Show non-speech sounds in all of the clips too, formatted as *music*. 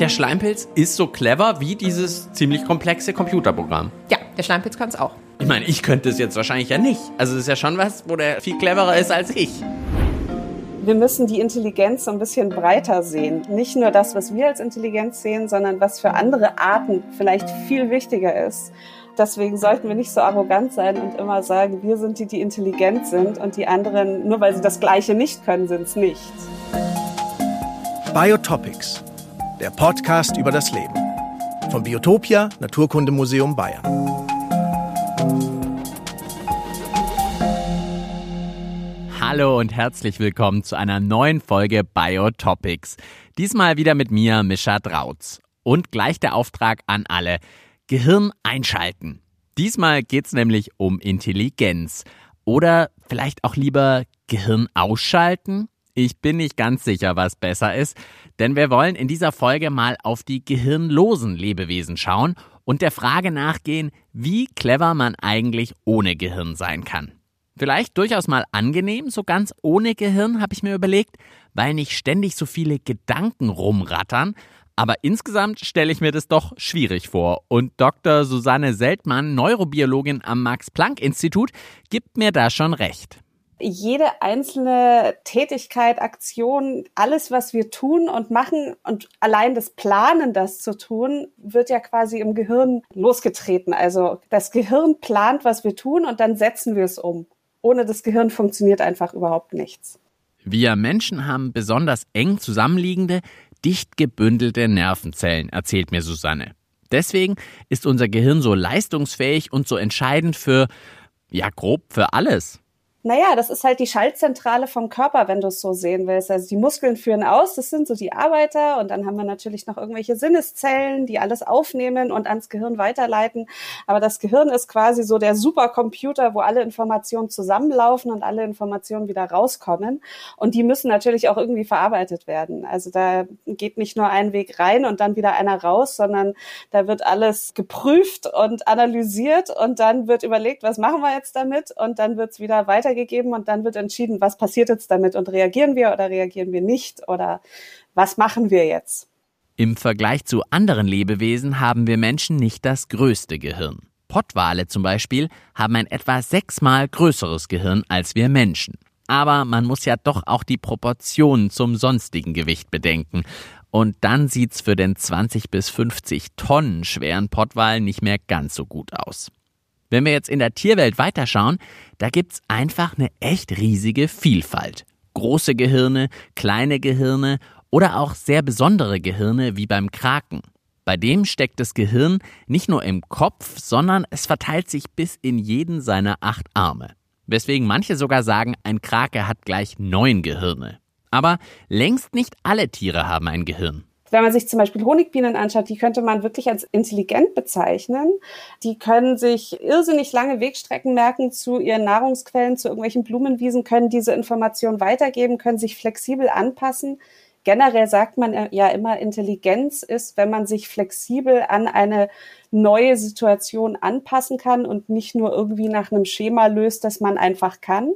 der Schleimpilz ist so clever wie dieses ziemlich komplexe Computerprogramm. Ja, der Schleimpilz kann es auch. Ich meine, ich könnte es jetzt wahrscheinlich ja nicht. Also es ist ja schon was, wo der viel cleverer ist als ich. Wir müssen die Intelligenz so ein bisschen breiter sehen. Nicht nur das, was wir als Intelligenz sehen, sondern was für andere Arten vielleicht viel wichtiger ist. Deswegen sollten wir nicht so arrogant sein und immer sagen, wir sind die, die intelligent sind und die anderen, nur weil sie das Gleiche nicht können, sind es nicht. Biotopics, der Podcast über das Leben. Vom Biotopia Naturkundemuseum Bayern. Hallo und herzlich willkommen zu einer neuen Folge Biotopics. Diesmal wieder mit mir, Mischa Drautz. Und gleich der Auftrag an alle. Gehirn einschalten. Diesmal geht's nämlich um Intelligenz. Oder vielleicht auch lieber Gehirn ausschalten? Ich bin nicht ganz sicher, was besser ist, denn wir wollen in dieser Folge mal auf die gehirnlosen Lebewesen schauen und der Frage nachgehen, wie clever man eigentlich ohne Gehirn sein kann. Vielleicht durchaus mal angenehm, so ganz ohne Gehirn, habe ich mir überlegt, weil nicht ständig so viele Gedanken rumrattern, aber insgesamt stelle ich mir das doch schwierig vor. Und Dr. Susanne Seltmann, Neurobiologin am Max-Planck-Institut, gibt mir da schon recht jede einzelne Tätigkeit, Aktion, alles, was wir tun und machen und allein das Planen, das zu tun, wird ja quasi im Gehirn losgetreten. Also das Gehirn plant, was wir tun und dann setzen wir es um. Ohne das Gehirn funktioniert einfach überhaupt nichts. Wir Menschen haben besonders eng zusammenliegende, dicht gebündelte Nervenzellen, erzählt mir Susanne. Deswegen ist unser Gehirn so leistungsfähig und so entscheidend für, ja, grob für alles. Naja, das ist halt die Schaltzentrale vom Körper, wenn du es so sehen willst. Also die Muskeln führen aus, das sind so die Arbeiter und dann haben wir natürlich noch irgendwelche Sinneszellen, die alles aufnehmen und ans Gehirn weiterleiten. Aber das Gehirn ist quasi so der Supercomputer, wo alle Informationen zusammenlaufen und alle Informationen wieder rauskommen. Und die müssen natürlich auch irgendwie verarbeitet werden. Also da geht nicht nur ein Weg rein und dann wieder einer raus, sondern da wird alles geprüft und analysiert und dann wird überlegt, was machen wir jetzt damit und dann wird es wieder weiter weitergegeben und dann wird entschieden, was passiert jetzt damit und reagieren wir oder reagieren wir nicht oder was machen wir jetzt. Im Vergleich zu anderen Lebewesen haben wir Menschen nicht das größte Gehirn. Pottwale zum Beispiel haben ein etwa sechsmal größeres Gehirn als wir Menschen. Aber man muss ja doch auch die Proportionen zum sonstigen Gewicht bedenken. Und dann sieht's für den 20 bis 50 Tonnen schweren Pottwal nicht mehr ganz so gut aus. Wenn wir jetzt in der Tierwelt weiterschauen, da gibt's einfach eine echt riesige Vielfalt. Große Gehirne, kleine Gehirne oder auch sehr besondere Gehirne wie beim Kraken. Bei dem steckt das Gehirn nicht nur im Kopf, sondern es verteilt sich bis in jeden seiner acht Arme. Weswegen manche sogar sagen, ein Krake hat gleich neun Gehirne. Aber längst nicht alle Tiere haben ein Gehirn. Wenn man sich zum Beispiel Honigbienen anschaut, die könnte man wirklich als intelligent bezeichnen. Die können sich irrsinnig lange Wegstrecken merken zu ihren Nahrungsquellen, zu irgendwelchen Blumenwiesen, können diese Information weitergeben, können sich flexibel anpassen. Generell sagt man ja immer, Intelligenz ist, wenn man sich flexibel an eine neue Situation anpassen kann und nicht nur irgendwie nach einem Schema löst, das man einfach kann.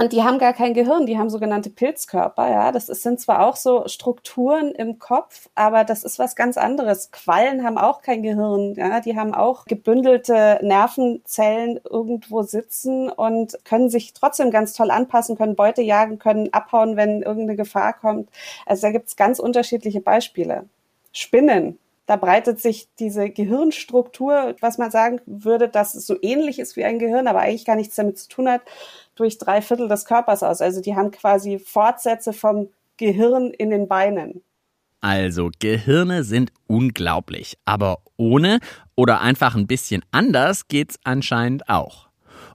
Und die haben gar kein Gehirn, die haben sogenannte Pilzkörper, ja. Das ist, sind zwar auch so Strukturen im Kopf, aber das ist was ganz anderes. Quallen haben auch kein Gehirn, ja. Die haben auch gebündelte Nervenzellen irgendwo sitzen und können sich trotzdem ganz toll anpassen, können Beute jagen, können abhauen, wenn irgendeine Gefahr kommt. Also da gibt's ganz unterschiedliche Beispiele. Spinnen, da breitet sich diese Gehirnstruktur, was man sagen würde, dass es so ähnlich ist wie ein Gehirn, aber eigentlich gar nichts damit zu tun hat, durch drei Viertel des Körpers aus. Also die haben quasi Fortsätze vom Gehirn in den Beinen. Also Gehirne sind unglaublich, aber ohne oder einfach ein bisschen anders geht's anscheinend auch.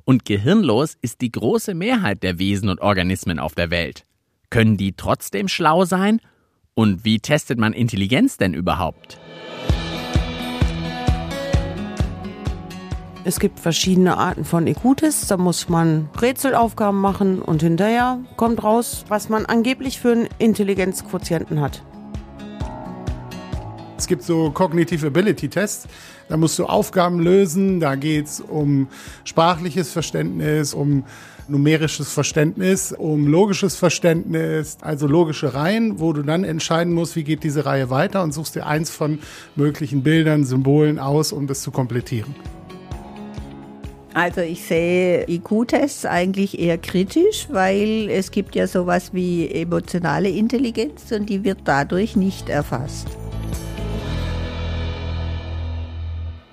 Und gehirnlos ist die große Mehrheit der Wesen und Organismen auf der Welt. Können die trotzdem schlau sein? Und wie testet man Intelligenz denn überhaupt? Es gibt verschiedene Arten von EQ-Tests. Da muss man Rätselaufgaben machen und hinterher kommt raus, was man angeblich für einen Intelligenzquotienten hat. Es gibt so Cognitive Ability Tests. Da musst du Aufgaben lösen. Da geht es um sprachliches Verständnis, um numerisches Verständnis, um logisches Verständnis, also logische Reihen, wo du dann entscheiden musst, wie geht diese Reihe weiter und suchst dir eins von möglichen Bildern, Symbolen aus, um das zu komplettieren. Also ich sehe IQ-Tests eigentlich eher kritisch, weil es gibt ja sowas wie emotionale Intelligenz und die wird dadurch nicht erfasst.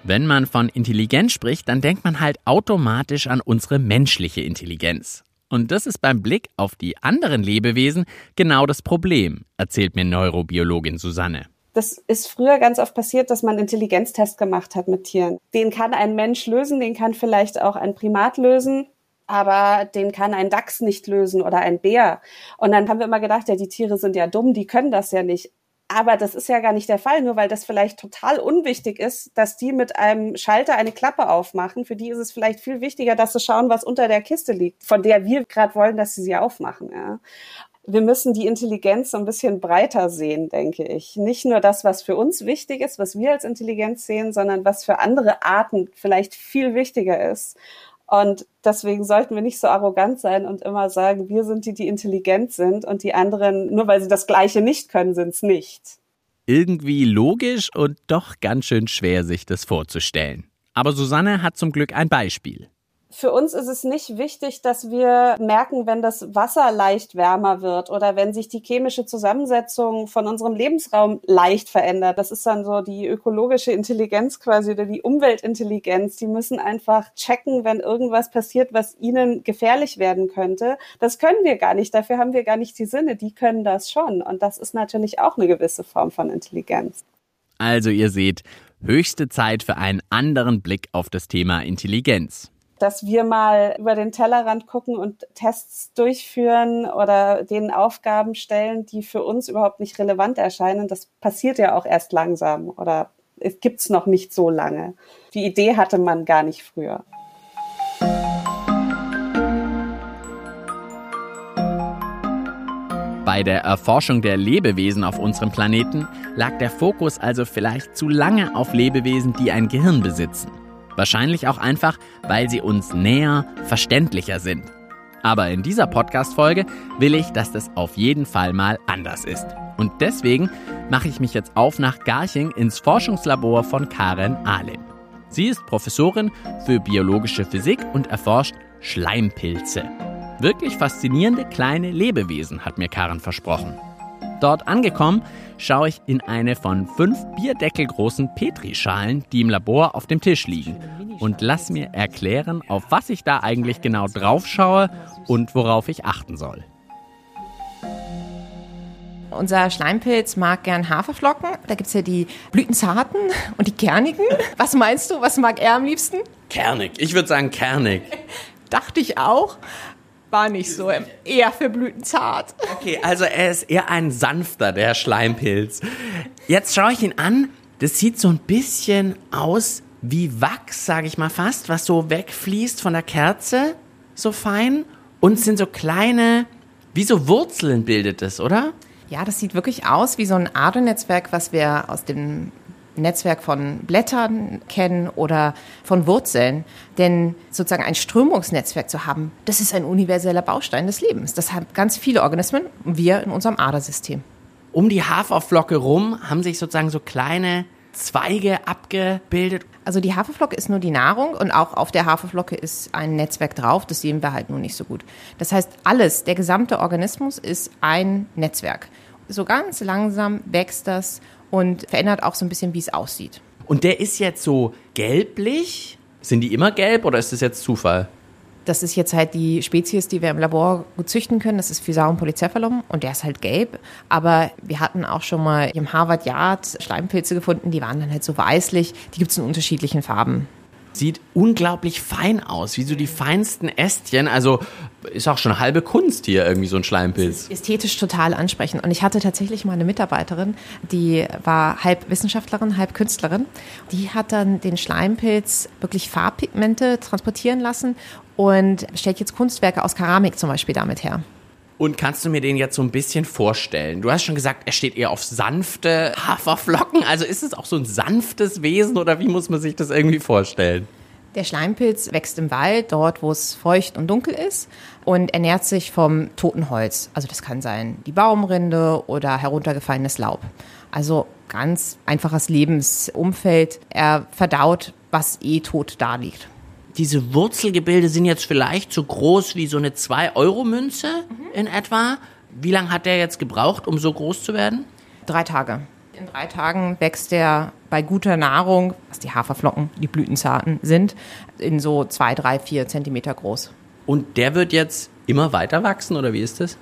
Wenn man von Intelligenz spricht, dann denkt man halt automatisch an unsere menschliche Intelligenz. Und das ist beim Blick auf die anderen Lebewesen genau das Problem, erzählt mir Neurobiologin Susanne. Das ist früher ganz oft passiert, dass man Intelligenztests gemacht hat mit Tieren. Den kann ein Mensch lösen, den kann vielleicht auch ein Primat lösen, aber den kann ein Dachs nicht lösen oder ein Bär. Und dann haben wir immer gedacht, ja, die Tiere sind ja dumm, die können das ja nicht. Aber das ist ja gar nicht der Fall, nur weil das vielleicht total unwichtig ist, dass die mit einem Schalter eine Klappe aufmachen. Für die ist es vielleicht viel wichtiger, dass sie schauen, was unter der Kiste liegt, von der wir gerade wollen, dass sie sie aufmachen. Ja wir müssen die Intelligenz so ein bisschen breiter sehen, denke ich. Nicht nur das, was für uns wichtig ist, was wir als Intelligenz sehen, sondern was für andere Arten vielleicht viel wichtiger ist. Und deswegen sollten wir nicht so arrogant sein und immer sagen, wir sind die, die intelligent sind und die anderen, nur weil sie das Gleiche nicht können, sind es nicht. Irgendwie logisch und doch ganz schön schwer, sich das vorzustellen. Aber Susanne hat zum Glück ein Beispiel für uns ist es nicht wichtig, dass wir merken, wenn das Wasser leicht wärmer wird oder wenn sich die chemische Zusammensetzung von unserem Lebensraum leicht verändert. Das ist dann so die ökologische Intelligenz quasi oder die Umweltintelligenz. Die müssen einfach checken, wenn irgendwas passiert, was ihnen gefährlich werden könnte. Das können wir gar nicht. Dafür haben wir gar nicht die Sinne. Die können das schon. Und das ist natürlich auch eine gewisse Form von Intelligenz. Also ihr seht, höchste Zeit für einen anderen Blick auf das Thema Intelligenz dass wir mal über den Tellerrand gucken und Tests durchführen oder denen Aufgaben stellen, die für uns überhaupt nicht relevant erscheinen. Das passiert ja auch erst langsam oder es gibt's noch nicht so lange. Die Idee hatte man gar nicht früher. Bei der Erforschung der Lebewesen auf unserem Planeten lag der Fokus also vielleicht zu lange auf Lebewesen, die ein Gehirn besitzen. Wahrscheinlich auch einfach, weil sie uns näher, verständlicher sind. Aber in dieser Podcast-Folge will ich, dass das auf jeden Fall mal anders ist. Und deswegen mache ich mich jetzt auf nach Garching ins Forschungslabor von Karen Ahlem. Sie ist Professorin für biologische Physik und erforscht Schleimpilze. Wirklich faszinierende kleine Lebewesen, hat mir Karen versprochen. Dort angekommen, schaue ich in eine von fünf Bierdeckelgroßen Petrischalen, die im Labor auf dem Tisch liegen, und lass mir erklären, auf was ich da eigentlich genau drauf schaue und worauf ich achten soll. Unser Schleimpilz mag gern Haferflocken. Da gibt es ja die blütenzarten und die kernigen. Was meinst du, was mag er am liebsten? Kernig. Ich würde sagen kernig. *laughs* Dachte ich auch war nicht so, eher für Blütenzart. Okay, also er ist eher ein sanfter, der Schleimpilz. Jetzt schaue ich ihn an. Das sieht so ein bisschen aus wie Wachs, sage ich mal fast, was so wegfließt von der Kerze, so fein. Und es sind so kleine, wie so Wurzeln bildet es, oder? Ja, das sieht wirklich aus wie so ein Adernetzwerk, was wir aus dem Netzwerk von Blättern kennen oder von Wurzeln. Denn sozusagen ein Strömungsnetzwerk zu haben, das ist ein universeller Baustein des Lebens. Das haben ganz viele Organismen, wir in unserem Adersystem. Um die Haferflocke rum haben sich sozusagen so kleine Zweige abgebildet. Also die Haferflocke ist nur die Nahrung und auch auf der Haferflocke ist ein Netzwerk drauf. Das sehen wir halt nur nicht so gut. Das heißt, alles, der gesamte Organismus ist ein Netzwerk. So ganz langsam wächst das und verändert auch so ein bisschen, wie es aussieht. Und der ist jetzt so gelblich? Sind die immer gelb oder ist das jetzt Zufall? Das ist jetzt halt die Spezies, die wir im Labor gut züchten können. Das ist Physarum polycephalum und der ist halt gelb. Aber wir hatten auch schon mal im Harvard Yard Schleimpilze gefunden, die waren dann halt so weißlich. Die gibt es in unterschiedlichen Farben. Sieht unglaublich fein aus, wie so die feinsten Ästchen. Also ist auch schon halbe Kunst hier irgendwie so ein Schleimpilz. Ästhetisch total ansprechend. Und ich hatte tatsächlich mal eine Mitarbeiterin, die war halb Wissenschaftlerin, halb Künstlerin. Die hat dann den Schleimpilz wirklich Farbpigmente transportieren lassen und stellt jetzt Kunstwerke aus Keramik zum Beispiel damit her. Und kannst du mir den jetzt so ein bisschen vorstellen? Du hast schon gesagt, er steht eher auf sanfte Haferflocken. Also ist es auch so ein sanftes Wesen oder wie muss man sich das irgendwie vorstellen? Der Schleimpilz wächst im Wald, dort, wo es feucht und dunkel ist und ernährt sich vom toten Holz. Also das kann sein die Baumrinde oder heruntergefallenes Laub. Also ganz einfaches Lebensumfeld. Er verdaut, was eh tot da liegt. Diese Wurzelgebilde sind jetzt vielleicht so groß wie so eine 2-Euro-Münze mhm. in etwa. Wie lange hat der jetzt gebraucht, um so groß zu werden? Drei Tage. In drei Tagen wächst er bei guter Nahrung, was die Haferflocken, die Blütenzarten sind, in so zwei, drei, vier Zentimeter groß. Und der wird jetzt immer weiter wachsen oder wie ist das?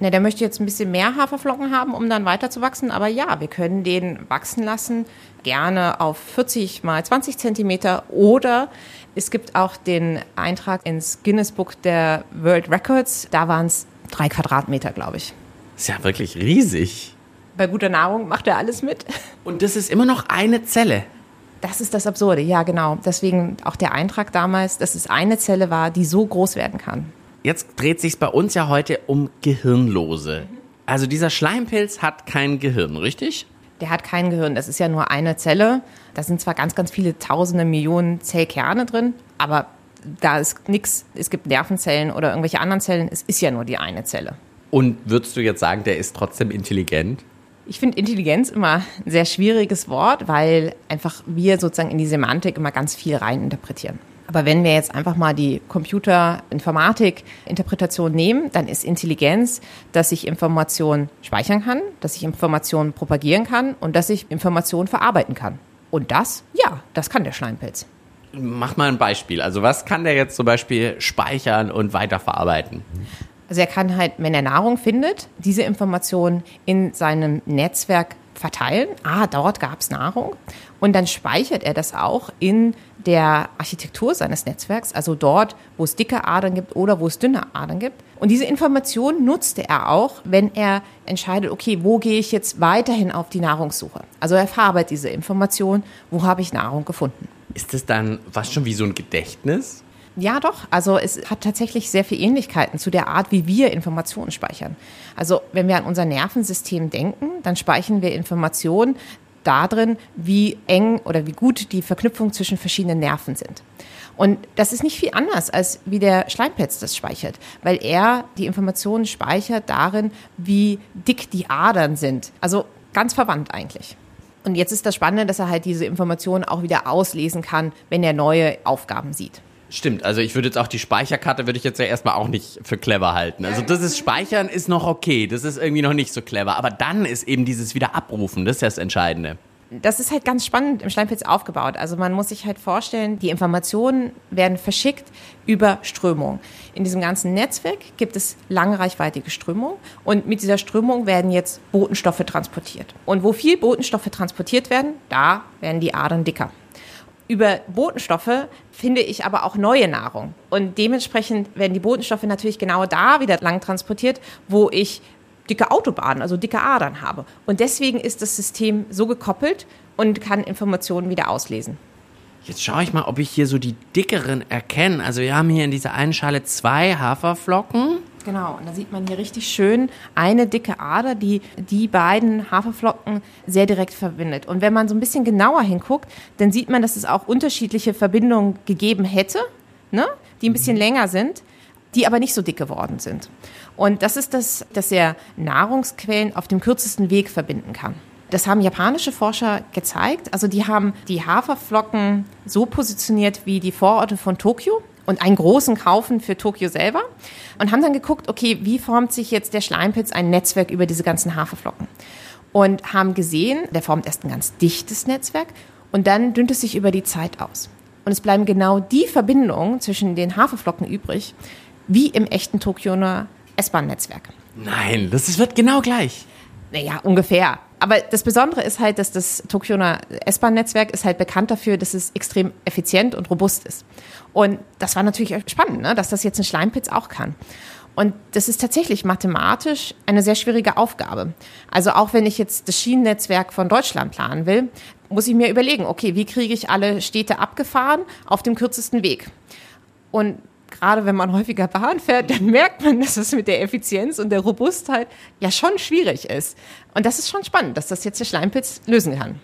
Ne, der möchte jetzt ein bisschen mehr Haferflocken haben, um dann weiter zu wachsen. Aber ja, wir können den wachsen lassen, gerne auf 40 mal 20 Zentimeter. Oder es gibt auch den Eintrag ins Guinness Book der World Records. Da waren es drei Quadratmeter, glaube ich. Ist ja wirklich riesig bei guter Nahrung macht er alles mit. *laughs* Und das ist immer noch eine Zelle. Das ist das Absurde, ja genau. Deswegen auch der Eintrag damals, dass es eine Zelle war, die so groß werden kann. Jetzt dreht sich bei uns ja heute um Gehirnlose. Also dieser Schleimpilz hat kein Gehirn, richtig? Der hat kein Gehirn. Das ist ja nur eine Zelle. Da sind zwar ganz, ganz viele Tausende, Millionen Zellkerne drin, aber da ist nichts. Es gibt Nervenzellen oder irgendwelche anderen Zellen. Es ist ja nur die eine Zelle. Und würdest du jetzt sagen, der ist trotzdem intelligent? Ich finde Intelligenz immer ein sehr schwieriges Wort, weil einfach wir sozusagen in die Semantik immer ganz viel reininterpretieren. Aber wenn wir jetzt einfach mal die Computer-Informatik-Interpretation nehmen, dann ist Intelligenz, dass ich Informationen speichern kann, dass ich Informationen propagieren kann und dass ich Informationen verarbeiten kann. Und das, ja, das kann der Schleimpilz. Mach mal ein Beispiel. Also was kann der jetzt zum Beispiel speichern und weiterverarbeiten? Also er kann halt, wenn er Nahrung findet, diese Informationen in seinem Netzwerk verteilen. Ah, dort gab es Nahrung. Und dann speichert er das auch in der Architektur seines Netzwerks, also dort, wo es dicke Adern gibt oder wo es dünne Adern gibt. Und diese Information nutzte er auch, wenn er entscheidet, okay, wo gehe ich jetzt weiterhin auf die Nahrungssuche? Also er verarbeitet diese Information, wo habe ich Nahrung gefunden. Ist das dann was schon wie so ein Gedächtnis? Ja, doch. Also es hat tatsächlich sehr viele Ähnlichkeiten zu der Art, wie wir Informationen speichern. Also wenn wir an unser Nervensystem denken, dann speichern wir Informationen darin, wie eng oder wie gut die Verknüpfungen zwischen verschiedenen Nerven sind. Und das ist nicht viel anders, als wie der Schleimpilz das speichert, weil er die Informationen speichert darin, wie dick die Adern sind. Also ganz verwandt eigentlich. Und jetzt ist das Spannende, dass er halt diese Informationen auch wieder auslesen kann, wenn er neue Aufgaben sieht. Stimmt, also ich würde jetzt auch die Speicherkarte würde ich jetzt ja erstmal auch nicht für clever halten. Also das ist Speichern ist noch okay, das ist irgendwie noch nicht so clever, aber dann ist eben dieses wieder abrufen, das ist das Entscheidende. Das ist halt ganz spannend im Schleimpilz aufgebaut. Also man muss sich halt vorstellen, die Informationen werden verschickt über Strömung. In diesem ganzen Netzwerk gibt es langreichweitige Strömung und mit dieser Strömung werden jetzt Botenstoffe transportiert. Und wo viel Botenstoffe transportiert werden, da werden die Adern dicker. Über Botenstoffe finde ich aber auch neue Nahrung. Und dementsprechend werden die Botenstoffe natürlich genau da wieder lang transportiert, wo ich dicke Autobahnen, also dicke Adern habe. Und deswegen ist das System so gekoppelt und kann Informationen wieder auslesen. Jetzt schaue ich mal, ob ich hier so die dickeren erkenne. Also wir haben hier in dieser einen Schale zwei Haferflocken. Genau, und da sieht man hier richtig schön eine dicke Ader, die die beiden Haferflocken sehr direkt verbindet. Und wenn man so ein bisschen genauer hinguckt, dann sieht man, dass es auch unterschiedliche Verbindungen gegeben hätte, ne? die ein bisschen mhm. länger sind, die aber nicht so dick geworden sind. Und das ist das, dass er Nahrungsquellen auf dem kürzesten Weg verbinden kann. Das haben japanische Forscher gezeigt. Also die haben die Haferflocken so positioniert wie die Vororte von Tokio und einen großen kaufen für Tokio selber und haben dann geguckt, okay, wie formt sich jetzt der Schleimpilz ein Netzwerk über diese ganzen Haferflocken? Und haben gesehen, der formt erst ein ganz dichtes Netzwerk und dann dünnt es sich über die Zeit aus. Und es bleiben genau die Verbindungen zwischen den Haferflocken übrig, wie im echten Tokioer S-Bahn-Netzwerk. Nein, das wird genau gleich. Naja, ungefähr. Aber das Besondere ist halt, dass das Tokioer S-Bahn-Netzwerk ist halt bekannt dafür, dass es extrem effizient und robust ist. Und das war natürlich spannend, ne? dass das jetzt ein Schleimpitz auch kann. Und das ist tatsächlich mathematisch eine sehr schwierige Aufgabe. Also auch wenn ich jetzt das Schienennetzwerk von Deutschland planen will, muss ich mir überlegen, okay, wie kriege ich alle Städte abgefahren auf dem kürzesten Weg? Und gerade wenn man häufiger Bahn fährt, dann *laughs* merkt man, dass es mit der Effizienz und der Robustheit ja schon schwierig ist. Und das ist schon spannend, dass das jetzt der Schleimpilz lösen kann.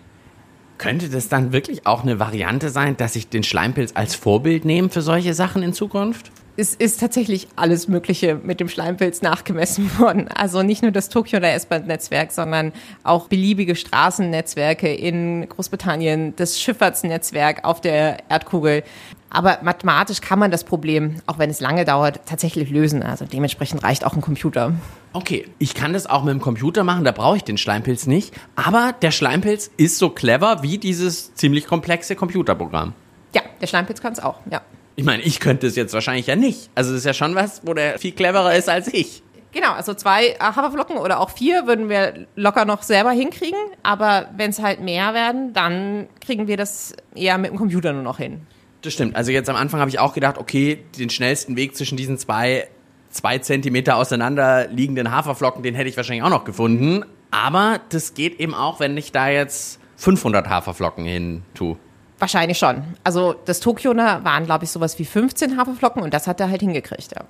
Könnte das dann wirklich auch eine Variante sein, dass ich den Schleimpilz als Vorbild nehme für solche Sachen in Zukunft? Es ist tatsächlich alles Mögliche mit dem Schleimpilz nachgemessen *laughs* worden. Also nicht nur das Tokio- oder S-Bahn-Netzwerk, sondern auch beliebige Straßennetzwerke in Großbritannien, das Schifffahrtsnetzwerk auf der Erdkugel. Aber mathematisch kann man das Problem, auch wenn es lange dauert, tatsächlich lösen. Also dementsprechend reicht auch ein Computer. Okay, ich kann das auch mit dem Computer machen, da brauche ich den Schleimpilz nicht. Aber der Schleimpilz ist so clever wie dieses ziemlich komplexe Computerprogramm. Ja, der Schleimpilz kann es auch, ja. Ich meine, ich könnte es jetzt wahrscheinlich ja nicht. Also das ist ja schon was, wo der viel cleverer ist als ich. Genau, also zwei Haferflocken oder auch vier würden wir locker noch selber hinkriegen. Aber wenn es halt mehr werden, dann kriegen wir das eher mit dem Computer nur noch hin. Das stimmt. Also jetzt am Anfang habe ich auch gedacht, okay, den schnellsten Weg zwischen diesen zwei zwei Zentimeter auseinander liegenden Haferflocken, den hätte ich wahrscheinlich auch noch gefunden. Aber das geht eben auch, wenn ich da jetzt 500 Haferflocken hin tue. Wahrscheinlich schon. Also das Tokio ne, waren, glaube ich, sowas wie 15 Haferflocken und das hat er halt hingekriegt, ja.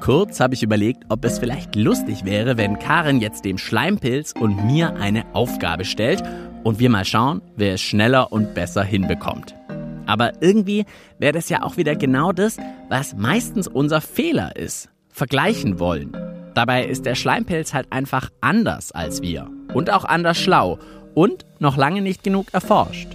Kurz habe ich überlegt, ob es vielleicht lustig wäre, wenn Karin jetzt dem Schleimpilz und mir eine Aufgabe stellt und wir mal schauen, wer es schneller und besser hinbekommt. Aber irgendwie wäre das ja auch wieder genau das, was meistens unser Fehler ist. Vergleichen wollen. Dabei ist der Schleimpilz halt einfach anders als wir. Und auch anders schlau. Und noch lange nicht genug erforscht.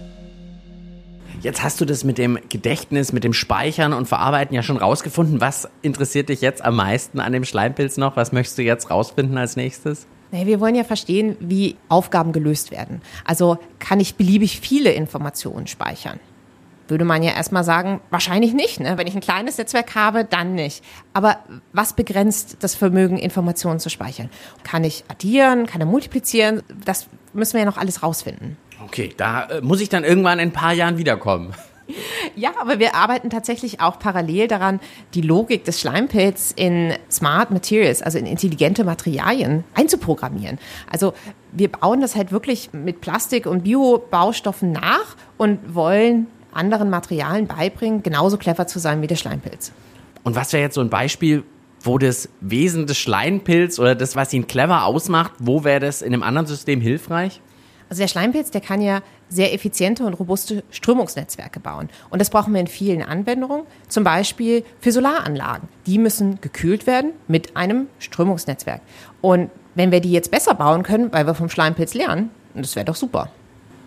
Jetzt hast du das mit dem Gedächtnis, mit dem Speichern und Verarbeiten ja schon rausgefunden. Was interessiert dich jetzt am meisten an dem Schleimpilz noch? Was möchtest du jetzt rausfinden als nächstes? Nee, wir wollen ja verstehen, wie Aufgaben gelöst werden. Also kann ich beliebig viele Informationen speichern? Würde man ja erstmal sagen, wahrscheinlich nicht. Ne? Wenn ich ein kleines Netzwerk habe, dann nicht. Aber was begrenzt das Vermögen, Informationen zu speichern? Kann ich addieren? Kann er multiplizieren? Das müssen wir ja noch alles rausfinden. Okay, da äh, muss ich dann irgendwann in ein paar Jahren wiederkommen. *laughs* Ja, aber wir arbeiten tatsächlich auch parallel daran, die Logik des Schleimpilz in Smart Materials, also in intelligente Materialien einzuprogrammieren. Also wir bauen das halt wirklich mit Plastik und Biobaustoffen nach und wollen anderen Materialien beibringen, genauso clever zu sein wie der Schleimpilz. Und was wäre jetzt so ein Beispiel, wo das Wesen des Schleimpilz oder das, was ihn clever ausmacht, wo wäre das in einem anderen System hilfreich? Also der Schleimpilz, der kann ja sehr effiziente und robuste Strömungsnetzwerke bauen. Und das brauchen wir in vielen Anwendungen, zum Beispiel für Solaranlagen. Die müssen gekühlt werden mit einem Strömungsnetzwerk. Und wenn wir die jetzt besser bauen können, weil wir vom Schleimpilz lernen, das wäre doch super.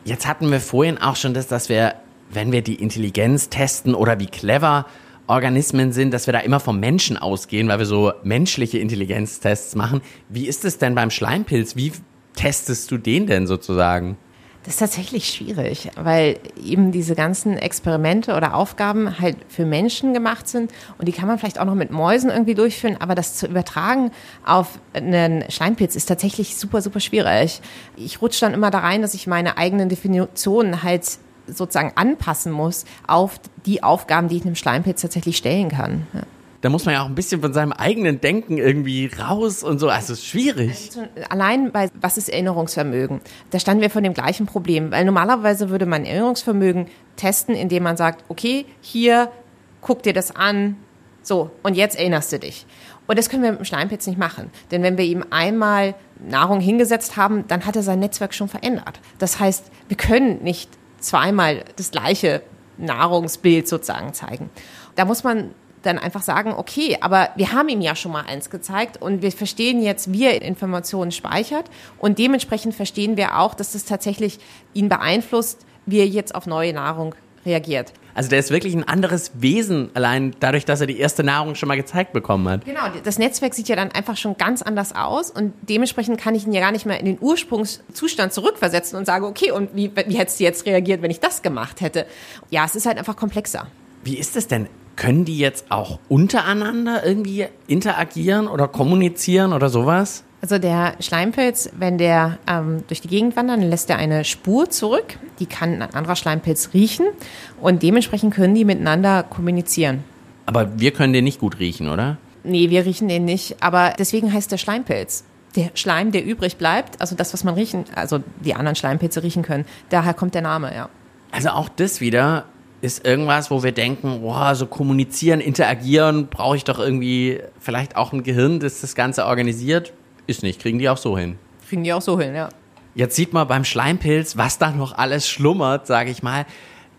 Jetzt hatten wir vorhin auch schon das, dass wir, wenn wir die Intelligenz testen oder wie clever Organismen sind, dass wir da immer vom Menschen ausgehen, weil wir so menschliche Intelligenztests machen. Wie ist es denn beim Schleimpilz? Wie testest du den denn sozusagen? Das ist tatsächlich schwierig, weil eben diese ganzen Experimente oder Aufgaben halt für Menschen gemacht sind und die kann man vielleicht auch noch mit Mäusen irgendwie durchführen, aber das zu übertragen auf einen Schleimpilz ist tatsächlich super, super schwierig. Ich rutsche dann immer da rein, dass ich meine eigenen Definitionen halt sozusagen anpassen muss auf die Aufgaben, die ich einem Schleimpilz tatsächlich stellen kann. Ja da muss man ja auch ein bisschen von seinem eigenen Denken irgendwie raus und so. Also es ist schwierig. Allein bei was ist Erinnerungsvermögen? Da standen wir vor dem gleichen Problem, weil normalerweise würde man Erinnerungsvermögen testen, indem man sagt, okay, hier guck dir das an, so und jetzt erinnerst du dich. Und das können wir mit dem Schleimpilz nicht machen, denn wenn wir ihm einmal Nahrung hingesetzt haben, dann hat er sein Netzwerk schon verändert. Das heißt, wir können nicht zweimal das gleiche Nahrungsbild sozusagen zeigen. Da muss man dann einfach sagen, okay, aber wir haben ihm ja schon mal eins gezeigt und wir verstehen jetzt, wie er Informationen speichert und dementsprechend verstehen wir auch, dass das tatsächlich ihn beeinflusst, wie er jetzt auf neue Nahrung reagiert. Also der ist wirklich ein anderes Wesen, allein dadurch, dass er die erste Nahrung schon mal gezeigt bekommen hat. Genau, das Netzwerk sieht ja dann einfach schon ganz anders aus und dementsprechend kann ich ihn ja gar nicht mehr in den Ursprungszustand zurückversetzen und sage, okay, und wie, wie hättest du jetzt reagiert, wenn ich das gemacht hätte? Ja, es ist halt einfach komplexer. Wie ist es denn? Können die jetzt auch untereinander irgendwie interagieren oder kommunizieren oder sowas? Also der Schleimpilz, wenn der ähm, durch die Gegend wandert, dann lässt er eine Spur zurück. Die kann ein anderer Schleimpilz riechen und dementsprechend können die miteinander kommunizieren. Aber wir können den nicht gut riechen, oder? Nee, wir riechen den nicht. Aber deswegen heißt der Schleimpilz. der Schleim, der übrig bleibt, also das, was man riechen, also die anderen Schleimpilze riechen können, daher kommt der Name, ja. Also auch das wieder ist irgendwas, wo wir denken, boah, so kommunizieren, interagieren, brauche ich doch irgendwie vielleicht auch ein Gehirn, das das Ganze organisiert. Ist nicht, kriegen die auch so hin. Kriegen die auch so hin, ja. Jetzt sieht man beim Schleimpilz, was da noch alles schlummert, sage ich mal.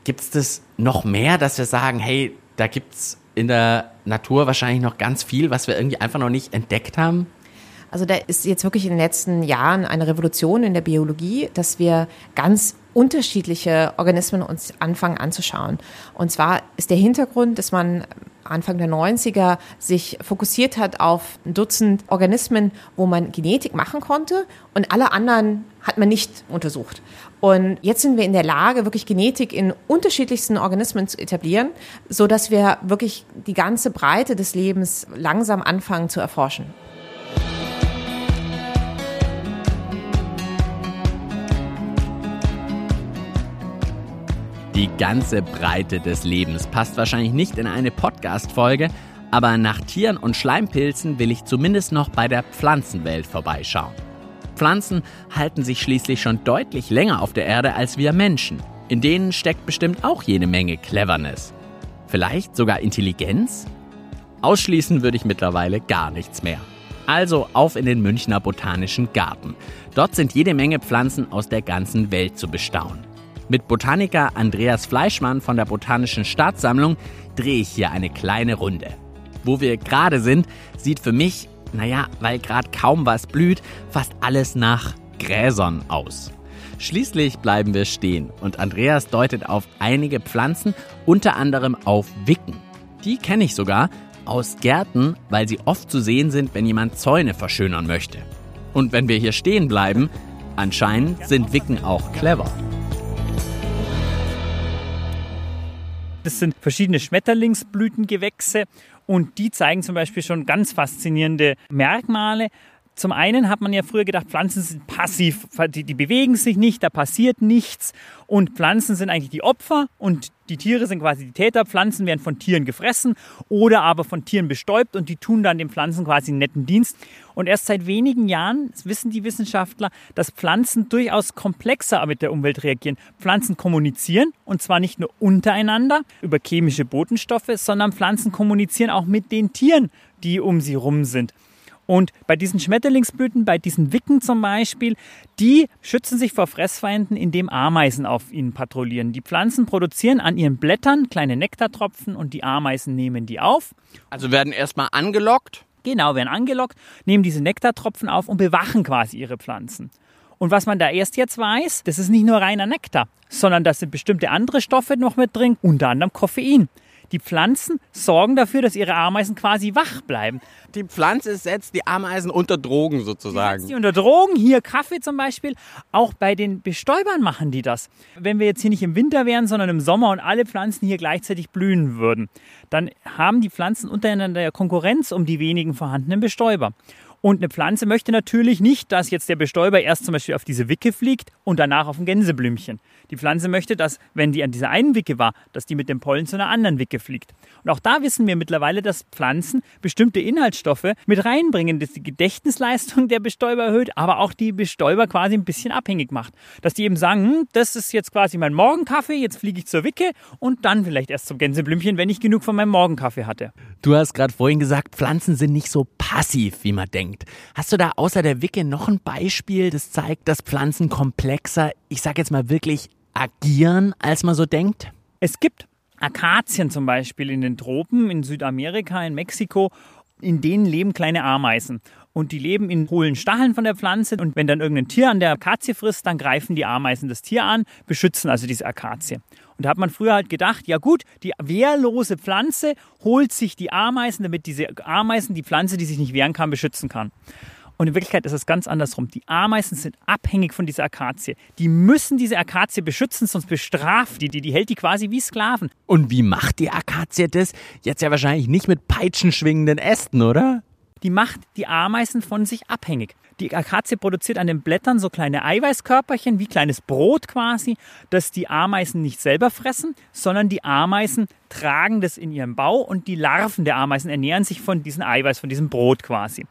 Gibt es das noch mehr, dass wir sagen, hey, da gibt es in der Natur wahrscheinlich noch ganz viel, was wir irgendwie einfach noch nicht entdeckt haben? Also da ist jetzt wirklich in den letzten Jahren eine Revolution in der Biologie, dass wir ganz unterschiedliche Organismen uns anfangen anzuschauen. Und zwar ist der Hintergrund, dass man Anfang der 90er sich fokussiert hat auf ein Dutzend Organismen, wo man Genetik machen konnte und alle anderen hat man nicht untersucht. Und jetzt sind wir in der Lage, wirklich Genetik in unterschiedlichsten Organismen zu etablieren, so dass wir wirklich die ganze Breite des Lebens langsam anfangen zu erforschen. Die ganze Breite des Lebens passt wahrscheinlich nicht in eine Podcast-Folge, aber nach Tieren und Schleimpilzen will ich zumindest noch bei der Pflanzenwelt vorbeischauen. Pflanzen halten sich schließlich schon deutlich länger auf der Erde als wir Menschen. In denen steckt bestimmt auch jede Menge Cleverness. Vielleicht sogar Intelligenz? Ausschließen würde ich mittlerweile gar nichts mehr. Also auf in den Münchner Botanischen Garten. Dort sind jede Menge Pflanzen aus der ganzen Welt zu bestaunen. Mit Botaniker Andreas Fleischmann von der Botanischen Staatssammlung drehe ich hier eine kleine Runde. Wo wir gerade sind, sieht für mich, naja, weil gerade kaum was blüht, fast alles nach Gräsern aus. Schließlich bleiben wir stehen und Andreas deutet auf einige Pflanzen, unter anderem auf Wicken. Die kenne ich sogar aus Gärten, weil sie oft zu sehen sind, wenn jemand Zäune verschönern möchte. Und wenn wir hier stehen bleiben, anscheinend sind Wicken auch clever. Das sind verschiedene Schmetterlingsblütengewächse und die zeigen zum Beispiel schon ganz faszinierende Merkmale. Zum einen hat man ja früher gedacht, Pflanzen sind passiv, die, die, bewegen sich nicht, da passiert nichts. Und Pflanzen sind eigentlich die Opfer und die Tiere sind quasi die Täter. Pflanzen werden von Tieren gefressen oder aber von Tieren bestäubt und die tun dann den Pflanzen quasi einen netten Dienst. Und erst seit wenigen Jahren wissen die Wissenschaftler, dass Pflanzen durchaus komplexer mit der Umwelt reagieren. Pflanzen kommunizieren und zwar nicht nur untereinander über chemische Botenstoffe, sondern Pflanzen kommunizieren auch mit den Tieren, die um sie rum sind. Und bei diesen Schmetterlingsblüten, bei diesen Wicken zum Beispiel, die schützen sich vor Fressfeinden, indem Ameisen auf ihnen patrouillieren. Die Pflanzen produzieren an ihren Blättern kleine Nektartropfen und die Ameisen nehmen die auf. Also werden erstmal angelockt? Genau, werden angelockt, nehmen diese Nektartropfen auf und bewachen quasi ihre Pflanzen. Und was man da erst jetzt weiß, das ist nicht nur reiner Nektar, sondern da sind bestimmte andere Stoffe noch mit drin, unter anderem Koffein. Die Pflanzen sorgen dafür, dass ihre Ameisen quasi wach bleiben. Die Pflanze setzt die Ameisen unter Drogen sozusagen. Die unter Drogen, hier Kaffee zum Beispiel. Auch bei den Bestäubern machen die das. Wenn wir jetzt hier nicht im Winter wären, sondern im Sommer und alle Pflanzen hier gleichzeitig blühen würden, dann haben die Pflanzen untereinander Konkurrenz um die wenigen vorhandenen Bestäuber. Und eine Pflanze möchte natürlich nicht, dass jetzt der Bestäuber erst zum Beispiel auf diese Wicke fliegt und danach auf ein Gänseblümchen. Die Pflanze möchte, dass, wenn die an dieser einen Wicke war, dass die mit dem Pollen zu einer anderen Wicke fliegt. Und auch da wissen wir mittlerweile, dass Pflanzen bestimmte Inhaltsstoffe mit reinbringen, dass die Gedächtnisleistung der Bestäuber erhöht, aber auch die Bestäuber quasi ein bisschen abhängig macht. Dass die eben sagen, hm, das ist jetzt quasi mein Morgenkaffee, jetzt fliege ich zur Wicke und dann vielleicht erst zum Gänseblümchen, wenn ich genug von meinem Morgenkaffee hatte. Du hast gerade vorhin gesagt, Pflanzen sind nicht so passiv, wie man denkt. Hast du da außer der Wicke noch ein Beispiel, das zeigt, dass Pflanzen komplexer, ich sag jetzt mal wirklich, agieren, als man so denkt? Es gibt Akazien zum Beispiel in den Tropen, in Südamerika, in Mexiko. In denen leben kleine Ameisen. Und die leben in hohlen Stacheln von der Pflanze. Und wenn dann irgendein Tier an der Akazie frisst, dann greifen die Ameisen das Tier an, beschützen also diese Akazie. Und da hat man früher halt gedacht, ja gut, die wehrlose Pflanze holt sich die Ameisen, damit diese Ameisen die Pflanze, die sich nicht wehren kann, beschützen kann. Und in Wirklichkeit ist es ganz andersrum. Die Ameisen sind abhängig von dieser Akazie. Die müssen diese Akazie beschützen, sonst bestraft die die. Die hält die quasi wie Sklaven. Und wie macht die Akazie das? Jetzt ja wahrscheinlich nicht mit peitschenschwingenden Ästen, oder? Die macht die Ameisen von sich abhängig. Die Akazie produziert an den Blättern so kleine Eiweißkörperchen, wie kleines Brot quasi, das die Ameisen nicht selber fressen, sondern die Ameisen tragen das in ihrem Bau und die Larven der Ameisen ernähren sich von diesem Eiweiß, von diesem Brot quasi.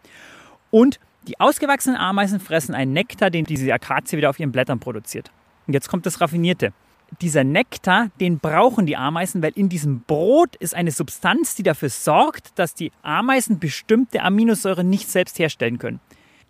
Und Die ausgewachsenen Ameisen fressen einen Nektar, den diese Akazie wieder auf ihren Blättern produziert. Und jetzt kommt das Raffinierte. Dieser Nektar, den brauchen die Ameisen, weil in diesem Brot ist eine Substanz, die dafür sorgt, dass die Ameisen bestimmte Aminosäuren nicht selbst herstellen können.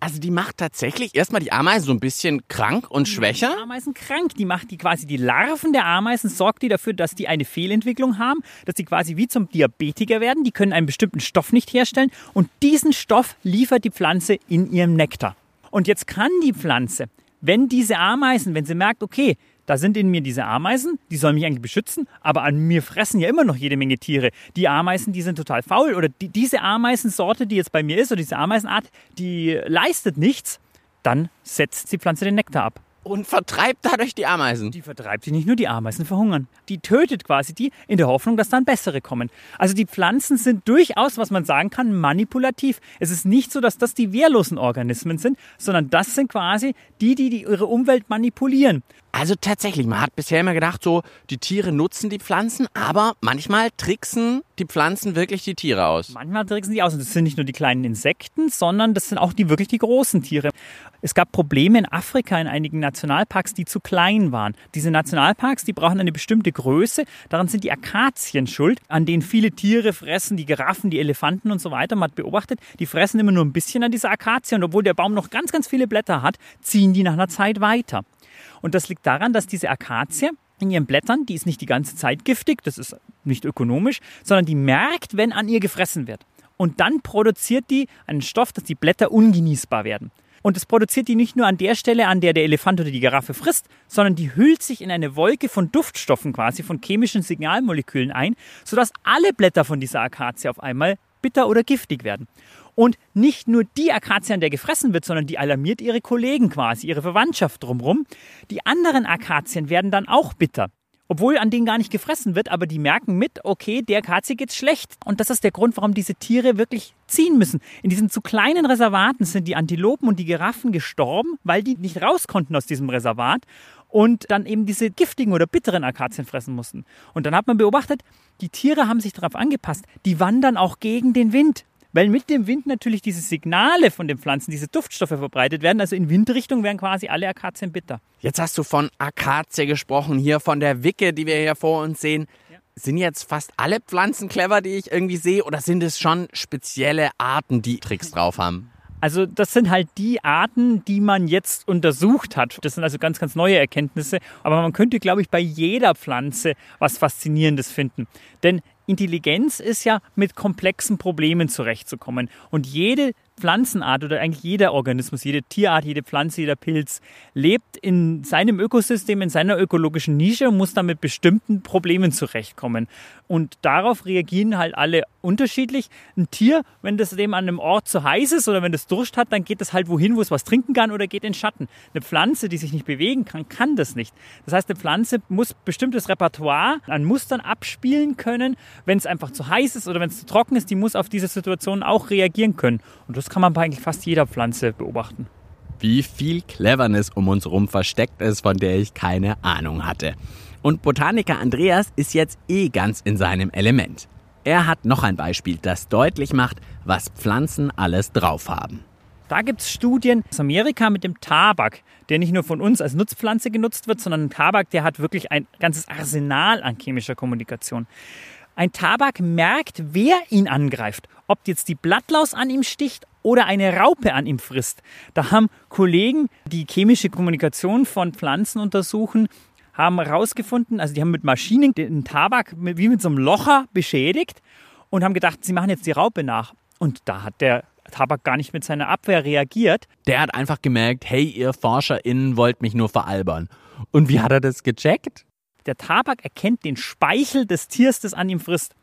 Also die macht tatsächlich erstmal die Ameisen so ein bisschen krank und schwächer. Die Ameisen krank, die macht die quasi die Larven der Ameisen, sorgt die dafür, dass die eine Fehlentwicklung haben, dass die quasi wie zum Diabetiker werden, die können einen bestimmten Stoff nicht herstellen und diesen Stoff liefert die Pflanze in ihrem Nektar. Und jetzt kann die Pflanze, wenn diese Ameisen, wenn sie merkt, okay, da sind in mir diese Ameisen, die sollen mich eigentlich beschützen, aber an mir fressen ja immer noch jede Menge Tiere. Die Ameisen, die sind total faul oder die, diese Ameisensorte, die jetzt bei mir ist, oder diese Ameisenart, die leistet nichts, dann setzt die Pflanze den Nektar ab. Und vertreibt dadurch die Ameisen. Die vertreibt die nicht nur, die Ameisen verhungern. Die tötet quasi die in der Hoffnung, dass dann bessere kommen. Also die Pflanzen sind durchaus, was man sagen kann, manipulativ. Es ist nicht so, dass das die wehrlosen Organismen sind, sondern das sind quasi die, die, die ihre Umwelt manipulieren. Also tatsächlich, man hat bisher immer gedacht, so die Tiere nutzen die Pflanzen, aber manchmal tricksen die Pflanzen wirklich die Tiere aus. Manchmal tricksen die aus. Und das sind nicht nur die kleinen Insekten, sondern das sind auch die wirklich die großen Tiere. Es gab Probleme in Afrika in einigen Nationalparks, die zu klein waren. Diese Nationalparks, die brauchen eine bestimmte Größe. Daran sind die Akazien schuld, an denen viele Tiere fressen, die Giraffen, die Elefanten und so weiter. Man hat beobachtet, die fressen immer nur ein bisschen an dieser Akazie und obwohl der Baum noch ganz, ganz viele Blätter hat, ziehen die nach einer Zeit weiter. Und das liegt daran, dass diese Akazie in ihren Blättern, die ist nicht die ganze Zeit giftig, das ist nicht ökonomisch, sondern die merkt, wenn an ihr gefressen wird. Und dann produziert die einen Stoff, dass die Blätter ungenießbar werden. Und das produziert die nicht nur an der Stelle, an der der Elefant oder die Giraffe frisst, sondern die hüllt sich in eine Wolke von Duftstoffen quasi, von chemischen Signalmolekülen ein, sodass alle Blätter von dieser Akazie auf einmal bitter oder giftig werden. Und nicht nur die Akazie, an der gefressen wird, sondern die alarmiert ihre Kollegen quasi, ihre Verwandtschaft drumherum. Die anderen Akazien werden dann auch bitter. Obwohl an denen gar nicht gefressen wird, aber die merken mit, okay, der Akazie geht's schlecht. Und das ist der Grund, warum diese Tiere wirklich ziehen müssen. In diesen zu kleinen Reservaten sind die Antilopen und die Giraffen gestorben, weil die nicht raus konnten aus diesem Reservat und dann eben diese giftigen oder bitteren Akazien fressen mussten. Und dann hat man beobachtet, die Tiere haben sich darauf angepasst. Die wandern auch gegen den Wind. Weil mit dem Wind natürlich diese Signale von den Pflanzen, diese Duftstoffe verbreitet werden. Also in Windrichtung werden quasi alle Akazien bitter. Jetzt hast du von Akazie gesprochen, hier von der Wicke, die wir hier vor uns sehen. Ja. Sind jetzt fast alle Pflanzen clever, die ich irgendwie sehe, oder sind es schon spezielle Arten, die Tricks drauf haben? Also das sind halt die Arten, die man jetzt untersucht hat. Das sind also ganz, ganz neue Erkenntnisse. Aber man könnte, glaube ich, bei jeder Pflanze was Faszinierendes finden. Denn Intelligenz ist ja mit komplexen Problemen zurechtzukommen. Und jede Pflanzenart oder eigentlich jeder Organismus, jede Tierart, jede Pflanze, jeder Pilz lebt in seinem Ökosystem, in seiner ökologischen Nische und muss dann mit bestimmten Problemen zurechtkommen. Und darauf reagieren halt alle unterschiedlich. Ein Tier, wenn das dem an einem Ort zu heiß ist oder wenn das Durst hat, dann geht es halt wohin, wo es was trinken kann oder geht in Schatten. Eine Pflanze, die sich nicht bewegen kann, kann das nicht. Das heißt, eine Pflanze muss bestimmtes Repertoire an Mustern abspielen können. Wenn es einfach zu heiß ist oder wenn es zu trocken ist, die muss auf diese Situation auch reagieren können. Und das kann man bei eigentlich fast jeder Pflanze beobachten. Wie viel Cleverness um uns herum versteckt ist, von der ich keine Ahnung hatte. Und Botaniker Andreas ist jetzt eh ganz in seinem Element. Er hat noch ein Beispiel, das deutlich macht, was Pflanzen alles drauf haben. Da gibt es Studien aus Amerika mit dem Tabak, der nicht nur von uns als Nutzpflanze genutzt wird, sondern ein Tabak, der hat wirklich ein ganzes Arsenal an chemischer Kommunikation. Ein Tabak merkt, wer ihn angreift. Ob jetzt die Blattlaus an ihm sticht oder eine Raupe an ihm frisst. Da haben Kollegen, die chemische Kommunikation von Pflanzen untersuchen, haben herausgefunden, also die haben mit Maschinen den Tabak wie mit so einem Locher beschädigt und haben gedacht, sie machen jetzt die Raupe nach. Und da hat der Tabak gar nicht mit seiner Abwehr reagiert. Der hat einfach gemerkt, hey, ihr ForscherInnen wollt mich nur veralbern. Und wie hat er das gecheckt? Der Tabak erkennt den Speichel des Tiers, das an ihm frisst.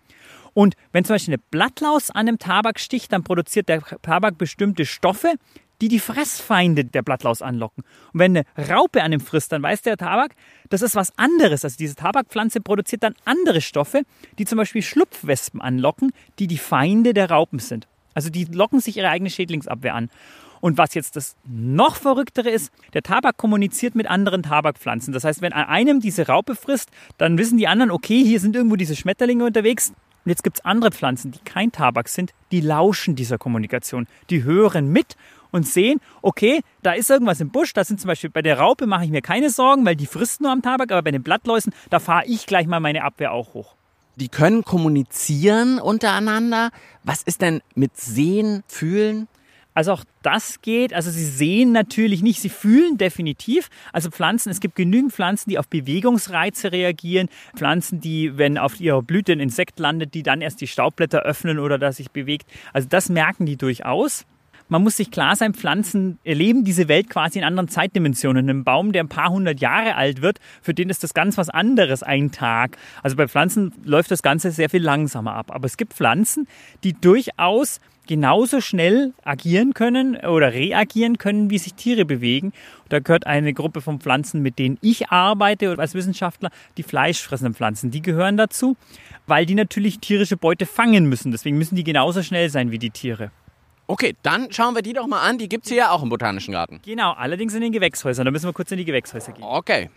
Und wenn zum Beispiel eine Blattlaus an einem Tabak sticht, dann produziert der Tabak bestimmte Stoffe, die die Fressfeinde der Blattlaus anlocken. Und wenn eine Raupe an ihm frisst, dann weiß der Tabak, das ist was anderes. Also diese Tabakpflanze produziert dann andere Stoffe, die zum Beispiel Schlupfwespen anlocken, die die Feinde der Raupen sind. Also die locken sich ihre eigene Schädlingsabwehr an. Und was jetzt das noch verrücktere ist, der Tabak kommuniziert mit anderen Tabakpflanzen. Das heißt, wenn an einem diese Raupe frisst, dann wissen die anderen, okay, hier sind irgendwo diese Schmetterlinge unterwegs. Und jetzt gibt es andere Pflanzen, die kein Tabak sind, die lauschen dieser Kommunikation. Die hören mit und sehen, okay, da ist irgendwas im Busch, da sind zum Beispiel bei der Raupe mache ich mir keine Sorgen, weil die frisst nur am Tabak, aber bei den Blattläusen, da fahre ich gleich mal meine Abwehr auch hoch. Die können kommunizieren untereinander. Was ist denn mit Sehen, Fühlen? Also auch das geht. Also sie sehen natürlich nicht, sie fühlen definitiv. Also Pflanzen, es gibt genügend Pflanzen, die auf Bewegungsreize reagieren. Pflanzen, die, wenn auf ihrer Blüte ein Insekt landet, die dann erst die Staubblätter öffnen oder das sich bewegt. Also das merken die durchaus. Man muss sich klar sein, Pflanzen erleben diese Welt quasi in anderen Zeitdimensionen. Ein Baum, der ein paar hundert Jahre alt wird, für den ist das ganz was anderes ein Tag. Also bei Pflanzen läuft das Ganze sehr viel langsamer ab. Aber es gibt Pflanzen, die durchaus genauso schnell agieren können oder reagieren können, wie sich Tiere bewegen. Da gehört eine Gruppe von Pflanzen, mit denen ich arbeite als Wissenschaftler, die fleischfressenden Pflanzen. Die gehören dazu, weil die natürlich tierische Beute fangen müssen. Deswegen müssen die genauso schnell sein wie die Tiere. Okay, dann schauen wir die doch mal an. Die gibt es hier ja auch im Botanischen Garten. Genau, allerdings in den Gewächshäusern. Da müssen wir kurz in die Gewächshäuser gehen. Okay.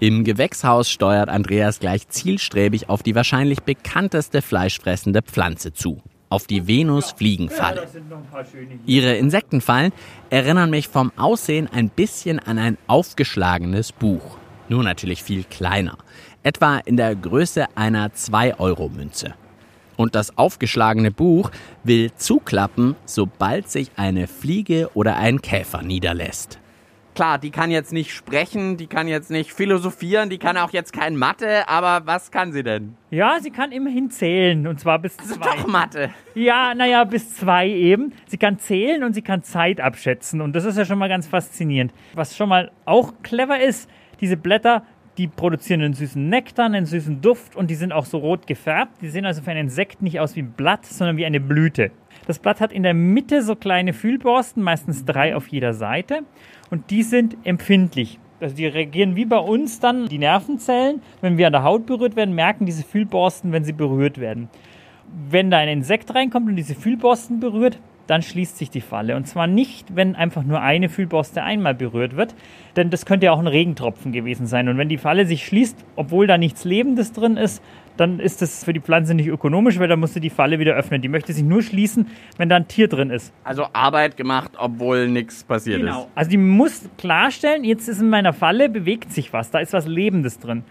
Im Gewächshaus steuert Andreas gleich zielstrebig auf die wahrscheinlich bekannteste fleischfressende Pflanze zu. Auf die Venus-Fliegenfalle. Ihre Insektenfallen erinnern mich vom Aussehen ein bisschen an ein aufgeschlagenes Buch. Nur natürlich viel kleiner. Etwa in der Größe einer 2-Euro-Münze. Und das aufgeschlagene Buch will zuklappen, sobald sich eine Fliege oder ein Käfer niederlässt. Klar, die kann jetzt nicht sprechen, die kann jetzt nicht philosophieren, die kann auch jetzt kein Mathe, aber was kann sie denn? Ja, sie kann immerhin zählen und zwar bis Also zwei. doch Mathe. Ja, naja, bis zwei eben. Sie kann zählen und sie kann Zeit abschätzen und das ist ja schon mal ganz faszinierend. Was schon mal auch clever ist, diese Blätter, die produzieren einen süßen Nektar, einen süßen Duft und die sind auch so rot gefärbt. Die sehen also für einen Insekt nicht aus wie ein Blatt, sondern wie eine Blüte. Das Blatt hat in der Mitte so kleine Fühlborsten, meistens drei auf jeder Seite und die sind empfindlich. Also die reagieren wie bei uns dann die Nervenzellen. Wenn wir an der Haut berührt werden, merken diese Fühlborsten, wenn sie berührt werden. Wenn da ein Insekt reinkommt und diese Fühlborsten berührt, dann schließt sich die Falle. Und zwar nicht, wenn einfach nur eine Fühlborste einmal berührt wird, denn das könnte ja auch ein Regentropfen gewesen sein. Und wenn die Falle sich schließt, obwohl da nichts Lebendes drin ist, dann ist das für die Pflanze nicht ökonomisch, weil dann musst du die Falle wieder öffnen. Die möchte sich nur schließen, wenn da ein Tier drin ist. Also Arbeit gemacht, obwohl nichts passiert Genau. Also die muss klarstellen, jetzt ist in meiner Falle, bewegt sich was, da ist was Lebendes drin.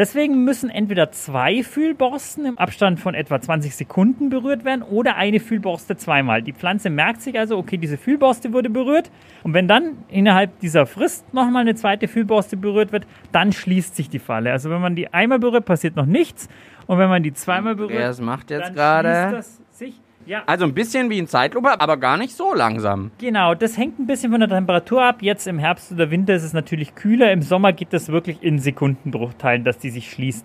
Deswegen müssen entweder zwei Fühlborsten im Abstand von etwa 20 Sekunden berührt werden oder eine Fühlborste zweimal. Die Pflanze merkt sich also, okay, diese Fühlborste wurde berührt und wenn dann innerhalb dieser Frist nochmal eine zweite Fühlborste berührt wird, dann schließt sich die Falle. Also wenn man die einmal berührt, passiert noch nichts und wenn man die zweimal berührt, macht jetzt dann gerade. schließt das sich. Ja, Also ein bisschen wie in Zeitlupe, aber gar nicht so langsam. Genau, das hängt ein bisschen von der Temperatur ab. Jetzt im Herbst oder Winter ist es natürlich kühler. Im Sommer geht das wirklich in Sekundenbruchteilen, dass die sich schließt.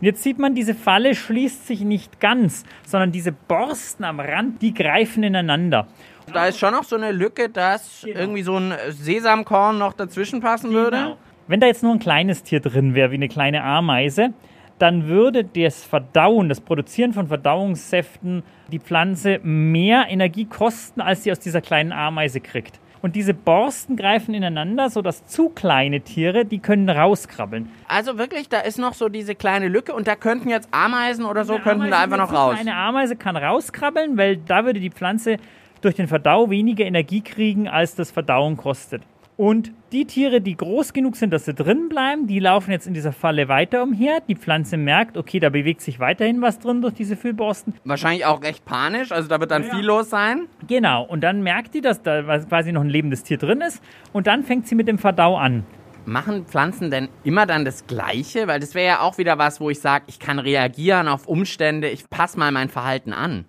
Und jetzt sieht man, diese Falle schließt sich nicht ganz, sondern diese Borsten am Rand, die greifen ineinander. Da ist schon noch so eine Lücke, dass Genau. irgendwie so ein Sesamkorn noch dazwischen passen würde. Wenn da jetzt nur ein kleines Tier drin wäre, wie eine kleine Ameise, dann würde das Verdauen, das Produzieren von Verdauungssäften die Pflanze mehr Energie kosten, als sie aus dieser kleinen Ameise kriegt. Und diese Borsten greifen ineinander, sodass zu kleine Tiere, die können rauskrabbeln. Also wirklich, da ist noch so diese kleine Lücke und da könnten jetzt Ameisen oder so, Eine könnten da Ameise einfach noch raus. Eine Ameise kann rauskrabbeln, weil da würde die Pflanze durch den Verdau weniger Energie kriegen, als das Verdauen kostet. Und die Tiere, die groß genug sind, dass sie drin bleiben, die laufen jetzt in dieser Falle weiter umher. Die Pflanze merkt, okay, da bewegt sich weiterhin was drin durch diese Fühlborsten. Wahrscheinlich auch recht panisch, also da wird dann viel los sein. Genau, und dann merkt die, dass da quasi noch ein lebendes Tier drin ist. Und dann fängt sie mit dem Verdau an. Machen Pflanzen denn immer dann das Gleiche? Weil das wäre ja auch wieder was, wo ich sage, ich kann reagieren auf Umstände, ich passe mal mein Verhalten an.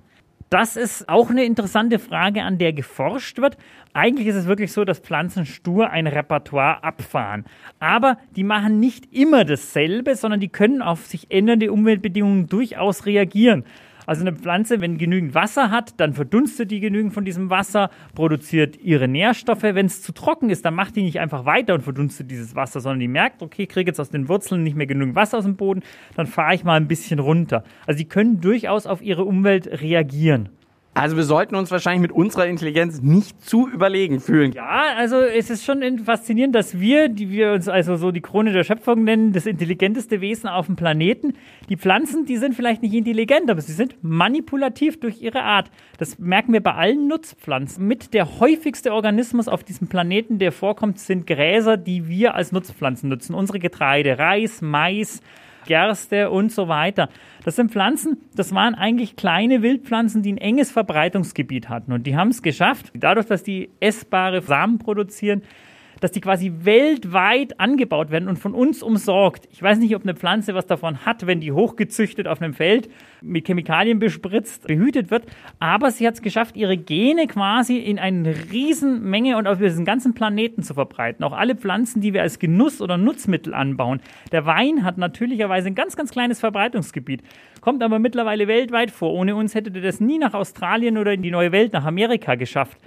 Das ist auch eine interessante Frage, an der geforscht wird. Eigentlich ist es wirklich so, dass Pflanzen stur ein Repertoire abfahren. Aber die machen nicht immer dasselbe, sondern die können auf sich ändernde Umweltbedingungen durchaus reagieren. Also eine Pflanze, wenn genügend Wasser hat, dann verdunstet die genügend von diesem Wasser, produziert ihre Nährstoffe. Wenn es zu trocken ist, dann macht die nicht einfach weiter und verdunstet dieses Wasser, sondern die merkt, okay, ich kriege jetzt aus den Wurzeln nicht mehr genügend Wasser aus dem Boden, dann fahre ich mal ein bisschen runter. Also die können durchaus auf ihre Umwelt reagieren. Also wir sollten uns wahrscheinlich mit unserer Intelligenz nicht zu überlegen fühlen. Ja, also es ist schon faszinierend, dass wir, die wir uns also so die Krone der Schöpfung nennen, das intelligenteste Wesen auf dem Planeten, die Pflanzen, die sind vielleicht nicht intelligent, aber sie sind manipulativ durch ihre Art. Das merken wir bei allen Nutzpflanzen. Mit der häufigste Organismus auf diesem Planeten, der vorkommt, sind Gräser, die wir als Nutzpflanzen nutzen. Unsere Getreide, Reis, Mais, Gerste und so weiter. Das sind Pflanzen, das waren eigentlich kleine Wildpflanzen, die ein enges Verbreitungsgebiet hatten. Und die haben es geschafft, dadurch, dass die essbare Samen produzieren, dass die quasi weltweit angebaut werden und von uns umsorgt. Ich weiß nicht, ob eine Pflanze was davon hat, wenn die hochgezüchtet auf einem Feld mit Chemikalien bespritzt, behütet wird, aber sie hat es geschafft, ihre Gene quasi in eine Riesenmenge und auf diesen ganzen Planeten zu verbreiten. Auch alle Pflanzen, die wir als Genuss oder Nutzmittel anbauen. Der Wein hat natürlicherweise ein ganz, ganz kleines Verbreitungsgebiet, kommt aber mittlerweile weltweit vor. Ohne uns hätte das nie nach Australien oder in die neue Welt, nach Amerika geschafft.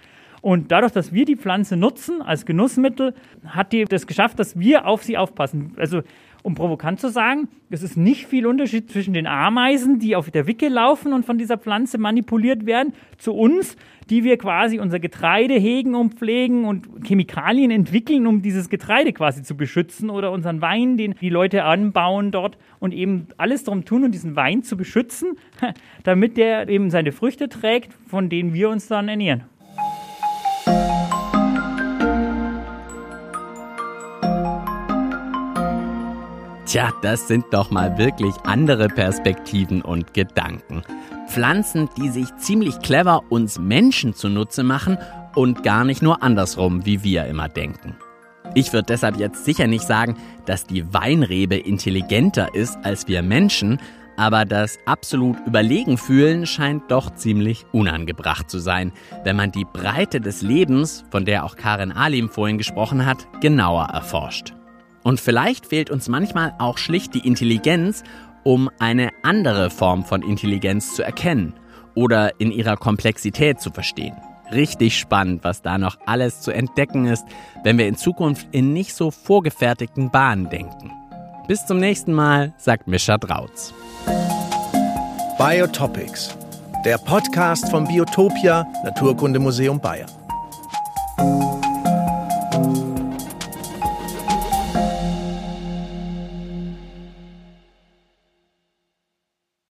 Und dadurch, dass wir die Pflanze nutzen als Genussmittel, hat die das geschafft, dass wir auf sie aufpassen. Also, um provokant zu sagen, es ist nicht viel Unterschied zwischen den Ameisen, die auf der Wicke laufen und von dieser Pflanze manipuliert werden, zu uns, die wir quasi unser Getreide hegen und pflegen und Chemikalien entwickeln, um dieses Getreide quasi zu beschützen oder unseren Wein, den die Leute anbauen dort und eben alles darum tun, um diesen Wein zu beschützen, *laughs* damit der eben seine Früchte trägt, von denen wir uns dann ernähren. Tja, das sind doch mal wirklich andere Perspektiven und Gedanken. Pflanzen, die sich ziemlich clever uns Menschen zunutze machen und gar nicht nur andersrum, wie wir immer denken. Ich würde deshalb jetzt sicher nicht sagen, dass die Weinrebe intelligenter ist als wir Menschen, aber das absolut überlegen fühlen scheint doch ziemlich unangebracht zu sein, wenn man die Breite des Lebens, von der auch Karin Alim vorhin gesprochen hat, genauer erforscht. Und vielleicht fehlt uns manchmal auch schlicht die Intelligenz, um eine andere Form von Intelligenz zu erkennen oder in ihrer Komplexität zu verstehen. Richtig spannend, was da noch alles zu entdecken ist, wenn wir in Zukunft in nicht so vorgefertigten Bahnen denken. Bis zum nächsten Mal, sagt Mischa Drautz. Biotopics, der Podcast vom Biotopia Naturkundemuseum Bayern.